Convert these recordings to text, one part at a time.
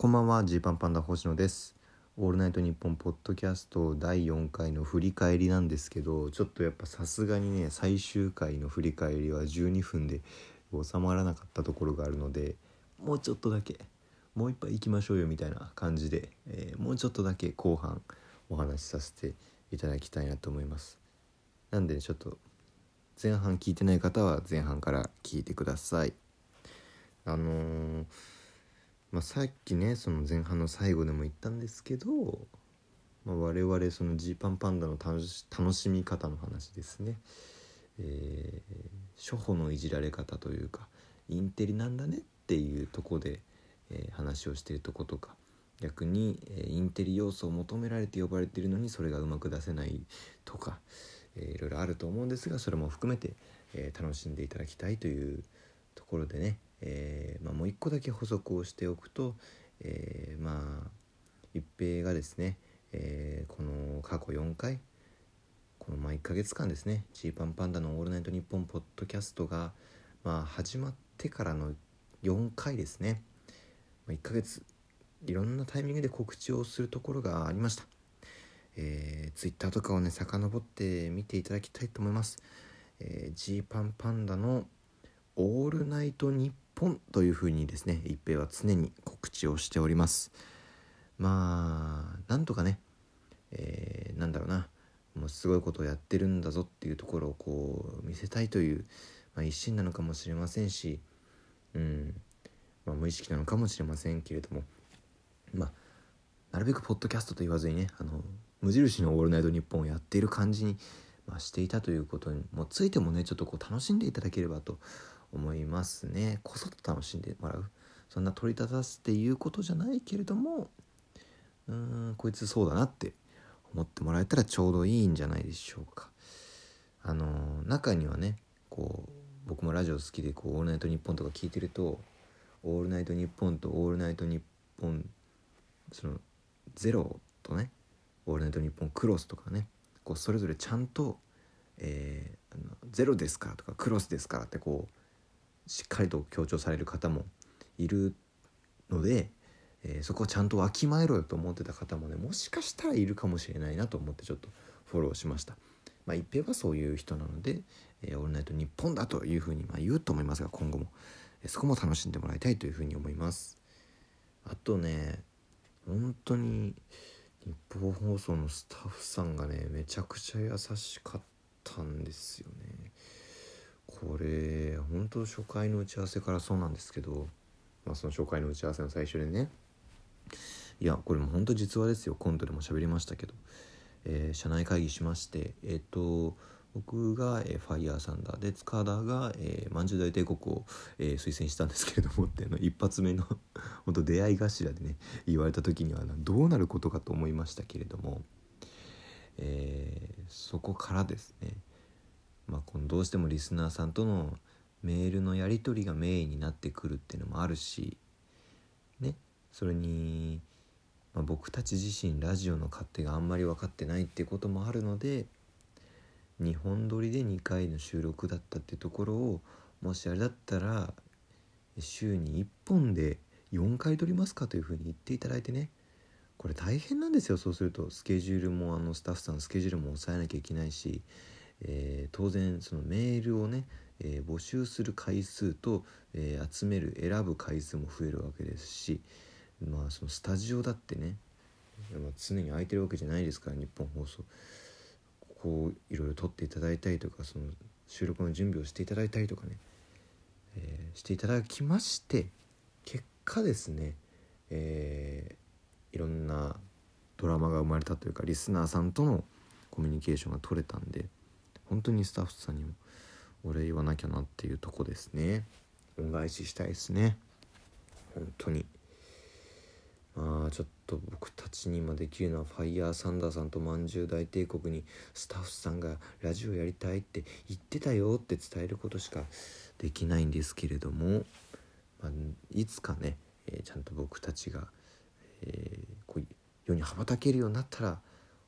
こんばんはジーパンパンダ星野です。オールナイトニッポンポッドキャスト第4回の振り返りなんですけどちょっとやっぱさすがにね最終回の振り返りは12分で収まらなかったところがあるのでもうちょっとだけもう一杯行きましょうよみたいな感じで、えーもうちょっとだけ後半お話しさせていただきたいなと思います。なんでねちょっと前半聞いてない方は前半から聞いてください。あのーまあ、さっきねその前半の最後でも言ったんですけど、まあ、我々そのジーパンパンダの楽し楽しみ方の話ですね、えー、初歩のいじられ方というかインテリなんだねっていうとこで、えー話をしてるとことか逆に、えーインテリ要素を求められて呼ばれているのにそれがうまく出せないとか、えーいろいろあると思うんですがそれも含めて、えー楽しんでいただきたいというところでね、えーまあ、もう一個だけ補足をしておくと、えーまあ一平がですね、えーこの過去4回このまあ1ヶ月間ですねジーパンパンダの「オールナイトニッポン」ポッドキャストが、まあ、始まってからの4回ですね、まあ、1ヶ月いろんなタイミングで告知をするところがありました。えー、ツイッターとかをね遡って見ていただきたいと思います。えー、ジーパンパンダの「オールナイトニッポン」というふうにですね一平は常に告知をしております。まあなんとかね、えーなんだろうなもうすごいことをやってるんだぞっていうところをこう見せたいという、まあ、一心なのかもしれませんし、うんまあ、無意識なのかもしれませんけれどもまあなるべくポッドキャストと言わずにねあの無印の「オールナイトニッポン」をやっている感じに、まあ、していたということにもついてもねちょっとこう楽しんでいただければと思いますね。こそっと楽しんでもらう。そんな取り立たすっていうことじゃないけれどもうーんこいつそうだなって思ってもらえたらちょうどいいんじゃないでしょうか。あの中にはねこう僕もラジオ好きでこう「オールナイトニッポン」とか聞いてると「オールナイトニッポン」と「オールナイトニッポン」そのゼロとね「オールナイトニッポンクロス」とかねこうそれぞれちゃんと、えーあの「ゼロですから」とか「クロスですから」ってこうしっかりと強調される方もいるので、えーそこをちゃんとわきまえろよと思ってた方もねもしかしたらいるかもしれないなと思ってちょっとフォローしました。まあ、一平はそういう人なので「えーオールナイトニッポン」だというふうにまあ言うと思いますが今後も、えーそこも楽しんでもらいたいというふうに思います。あとね本当に日本放送のスタッフさんがねめちゃくちゃ優しかったんですよね。これ本当初回の打ち合わせからそうなんですけど、まあ、その初回の打ち合わせの最初でね。いやこれも本当実話ですよ。コントでも喋りましたけど、えー社内会議しましてえっ、と僕が、えーファイヤーサンダーで塚田が、えー、まんじゅう大帝国を、えー推薦したんですけれどもっての一発目の 本当出会い頭でね言われた時にはどうなることかと思いましたけれども、えーそこからですね。まあ、このどうしてもリスナーさんとのメールのやり取りがメインになってくるっていうのもあるしね。それに、まあ、僕たち自身ラジオの勝手があんまり分かってないっていうこともあるので2本撮りで2回の収録だったっていうところをもしあれだったら週に1本で4回撮りますかというふうに言っていただいてね。これ大変なんですよそうすると。スケジュールもあのスタッフさんのスケジュールも抑えなきゃいけないし、えー当然そのメールをね、えー募集する回数と、えー集める選ぶ回数も増えるわけですしまあそのスタジオだってね、まあ、常に空いてるわけじゃないですから日本放送。こういろいろ撮っていただいたりとかその収録の準備をしていただいたりとかね、えーしていただきまして結果ですね、えーいろんなドラマが生まれたというかリスナーさんとのコミュニケーションが取れたんで本当にスタッフさんにもお礼言わなきゃなっていうとこですね。恩返ししたいですね。本当に。まあちょっと僕たちに今できるのはファイヤーサンダーさんとまんじゅう大帝国にスタッフさんがラジオやりたいって言ってたよって伝えることしかできないんですけれども、まあ、いつかね、えーちゃんと僕たちが、えーこう世に羽ばたけるようになったら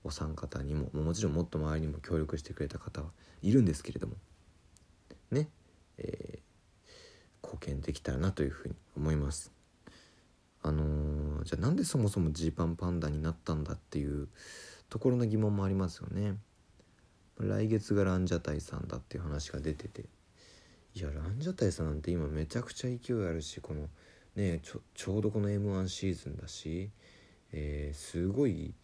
お三方にももちろんもっと周りにも協力してくれた方はいるんですけれどもね、えー貢献できたらなというふうに思います。あのーじゃあなんでそもそもジーパンパンダになったんだっていうところの疑問もありますよね。来月がランジャタイさんだっていう話が出てていやランジャタイさんなんて今めちゃくちゃ勢いあるしこのねちょちょうどこの m 1シーズンだし、えー、すごい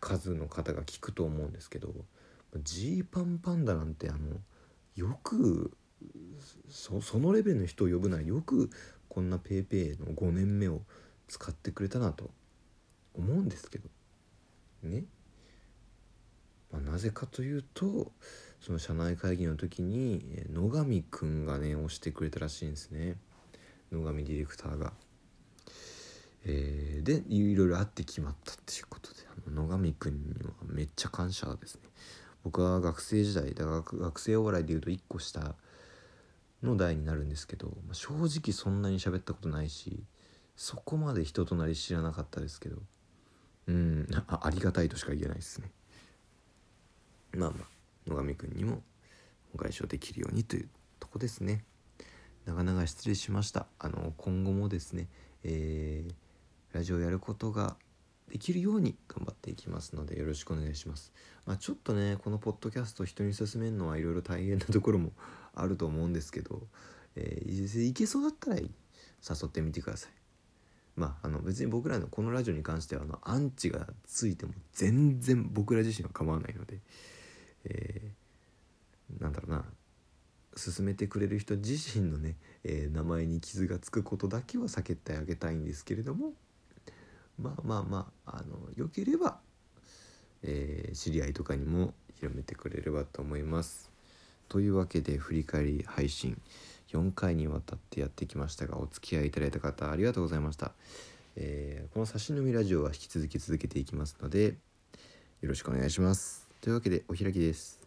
数の方が聞くと思うんですけどジーパンパンダなんてあのよくそのレベルの人を呼ぶならよくこんな PayPay の5年目を使ってくれたなと思うんですけどね、まあ、なぜかというとその社内会議の時に野上くんがね押してくれたらしいんですね野上ディレクターが。えー、でいろいろあって決まったっていうことであの野上くんにはめっちゃ感謝ですね。僕は学生時代だ学学生お笑いでいうと1個下の代になるんですけど、ま、正直そんなに喋ったことないしそこまで人となり知らなかったですけどうんあありがたいとしか言えないですね。まあまあ野上くんにもお返しをできるようにというとこですね。長々失礼しました。あの今後もですね、えー、ラジオやることができるように頑張っていきますのでよろしくお願いします。まあ、ちょっとねこのポッドキャスト人に勧めるのはいろいろ大変なところもあると思うんですけど、えー、いけそうだったら誘ってみてください。まあ、あの別に僕らのこのラジオに関してはあのアンチがついても全然僕ら自身は構わないので、えー、なんだろうな進めてくれる人自身のね、えー、名前に傷がつくことだけは避けてあげたいんですけれどもまあまあまああのよければ、えー、知り合いとかにも広めてくれればと思います。というわけで振り返り配信4回にわたってやってきましたがお付き合いいただいた方ありがとうございました。えー、この差し飲みラジオは引き続き続けていきますのでよろしくお願いします。というわけでお開きです。